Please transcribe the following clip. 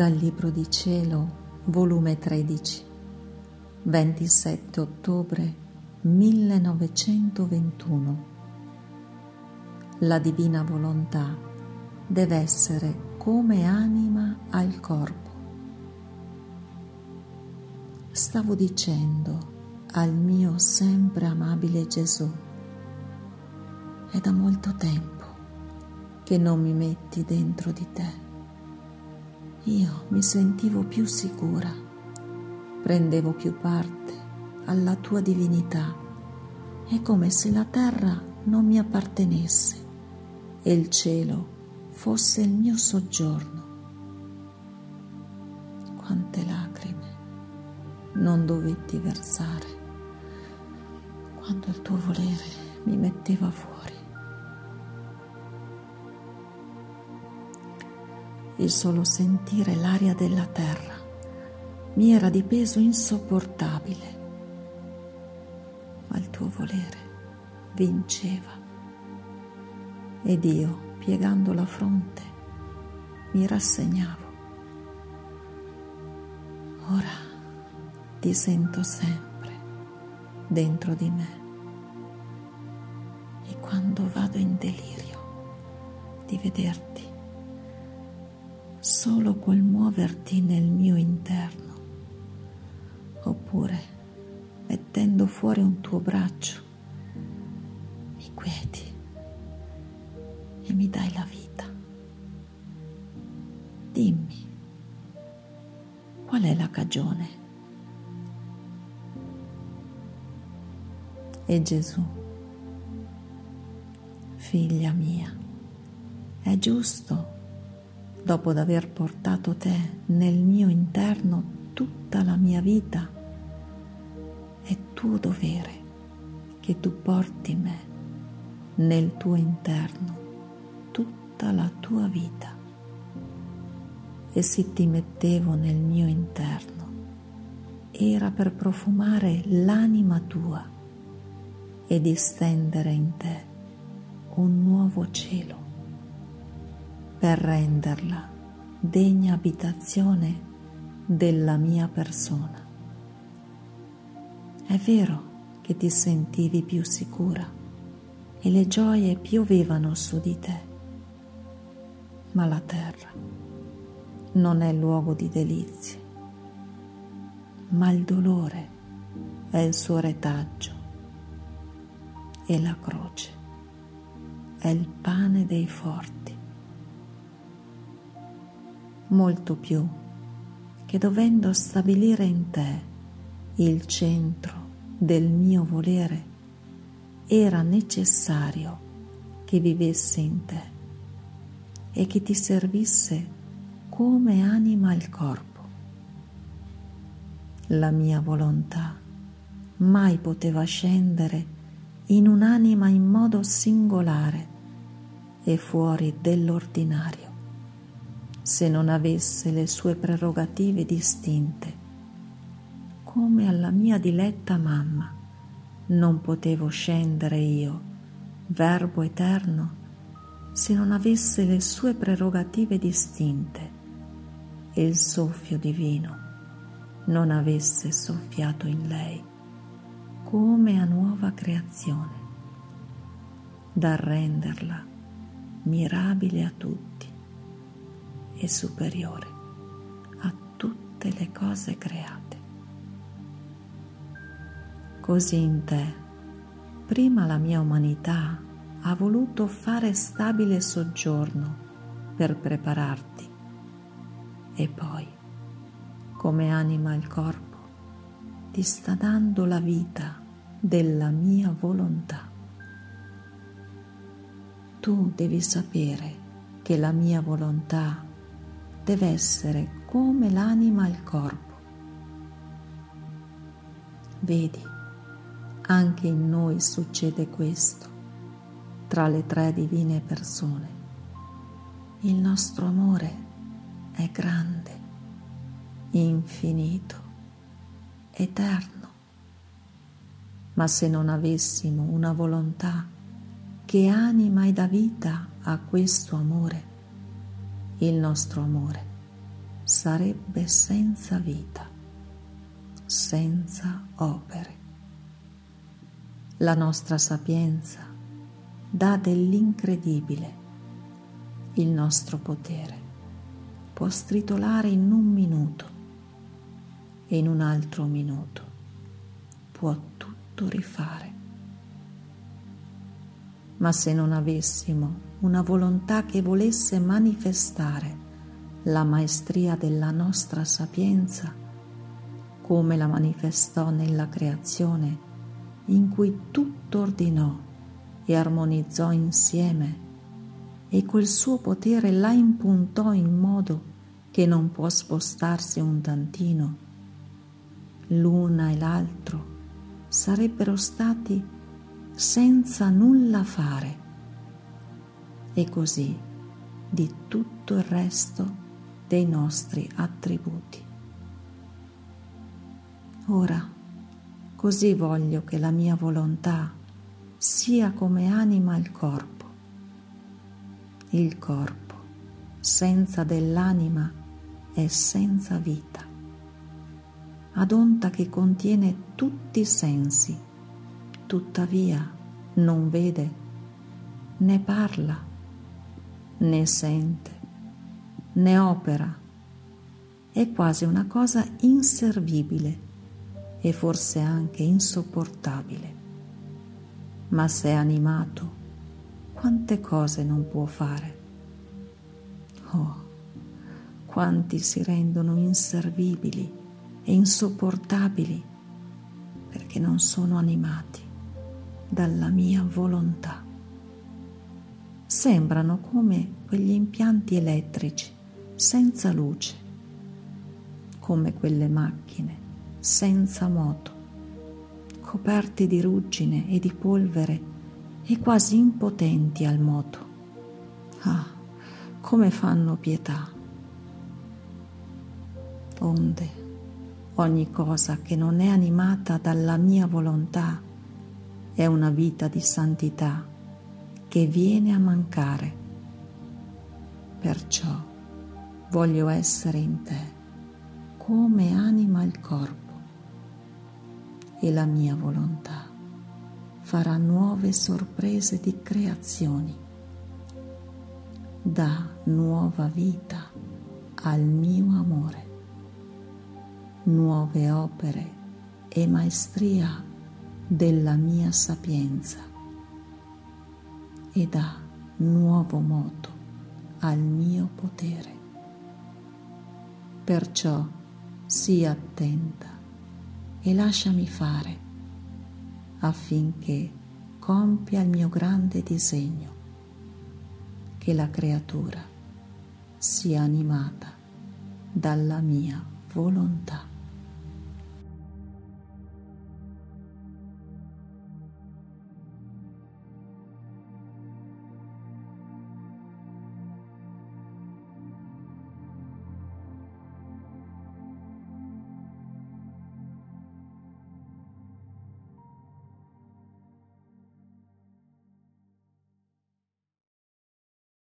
Dal Libro di Cielo, volume 13, 27 ottobre 1921. La divina volontà deve essere come anima al corpo. Stavo dicendo al mio sempre amabile Gesù, è da molto tempo che non mi metti dentro di te io mi sentivo più sicura, prendevo più parte alla tua divinità. È come se la terra non mi appartenesse e il cielo fosse il mio soggiorno. Quante lacrime non dovetti versare quando il tuo volere mi metteva fuori. Il solo sentire l'aria della terra mi era di peso insopportabile, ma il tuo volere vinceva. Ed io, piegando la fronte, mi rassegnavo. Ora ti sento sempre dentro di me. E quando vado in delirio di vederti solo col muoverti nel mio interno, oppure mettendo fuori un tuo braccio, mi quieti e mi dai la vita. Dimmi, qual è la cagione? E Gesù, figlia mia, è giusto dopo d'aver portato te nel mio interno tutta la mia vita, è tuo dovere che tu porti me nel tuo interno tutta la tua vita. E se ti mettevo nel mio interno, era per profumare l'anima tua e distendere in te un nuovo cielo per renderla degna abitazione della mia persona. È vero che ti sentivi più sicura e le gioie piovevano su di te, ma la terra non è luogo di delizie, ma il dolore è il suo retaggio e la croce è il pane dei forti molto più che dovendo stabilire in te il centro del mio volere, era necessario che vivesse in te e che ti servisse come anima al corpo. La mia volontà mai poteva scendere in un'anima in modo singolare e fuori dell'ordinario se non avesse le sue prerogative distinte. Come alla mia diletta mamma non potevo scendere io, Verbo eterno, se non avesse le sue prerogative distinte e il soffio divino non avesse soffiato in lei come a nuova creazione, da renderla mirabile a tutti e superiore a tutte le cose create. Così in te, prima la mia umanità ha voluto fare stabile soggiorno per prepararti e poi, come anima al corpo, ti sta dando la vita della mia volontà. Tu devi sapere che la mia volontà deve essere come l'anima al corpo. Vedi, anche in noi succede questo, tra le tre divine persone. Il nostro amore è grande, infinito, eterno. Ma se non avessimo una volontà che anima e dà vita a questo amore, il nostro amore sarebbe senza vita, senza opere. La nostra sapienza dà dell'incredibile. Il nostro potere può stritolare in un minuto e in un altro minuto può tutto rifare. Ma se non avessimo una volontà che volesse manifestare la maestria della nostra sapienza, come la manifestò nella creazione, in cui tutto ordinò e armonizzò insieme, e quel suo potere la impuntò in modo che non può spostarsi un tantino. L'una e l'altro sarebbero stati senza nulla fare, e così di tutto il resto dei nostri attributi. Ora, così voglio che la mia volontà sia come anima il corpo. Il corpo, senza dell'anima, è senza vita. Ad onta che contiene tutti i sensi, tuttavia non vede, né parla, né sente, né opera. È quasi una cosa inservibile e forse anche insopportabile. Ma se è animato, quante cose non può fare? Oh, quanti si rendono inservibili e insopportabili perché non sono animati dalla mia volontà. Sembrano come quegli impianti elettrici senza luce, come quelle macchine senza moto, coperti di ruggine e di polvere e quasi impotenti al moto. Ah, come fanno pietà. Onde ogni cosa che non è animata dalla mia volontà è una vita di santità che viene a mancare. Perciò voglio essere in te come anima il corpo e la mia volontà farà nuove sorprese di creazioni, dà nuova vita al mio amore, nuove opere e maestria della mia sapienza e dà nuovo moto al mio potere. Perciò sii attenta e lasciami fare affinché compia il mio grande disegno, che la creatura sia animata dalla mia volontà.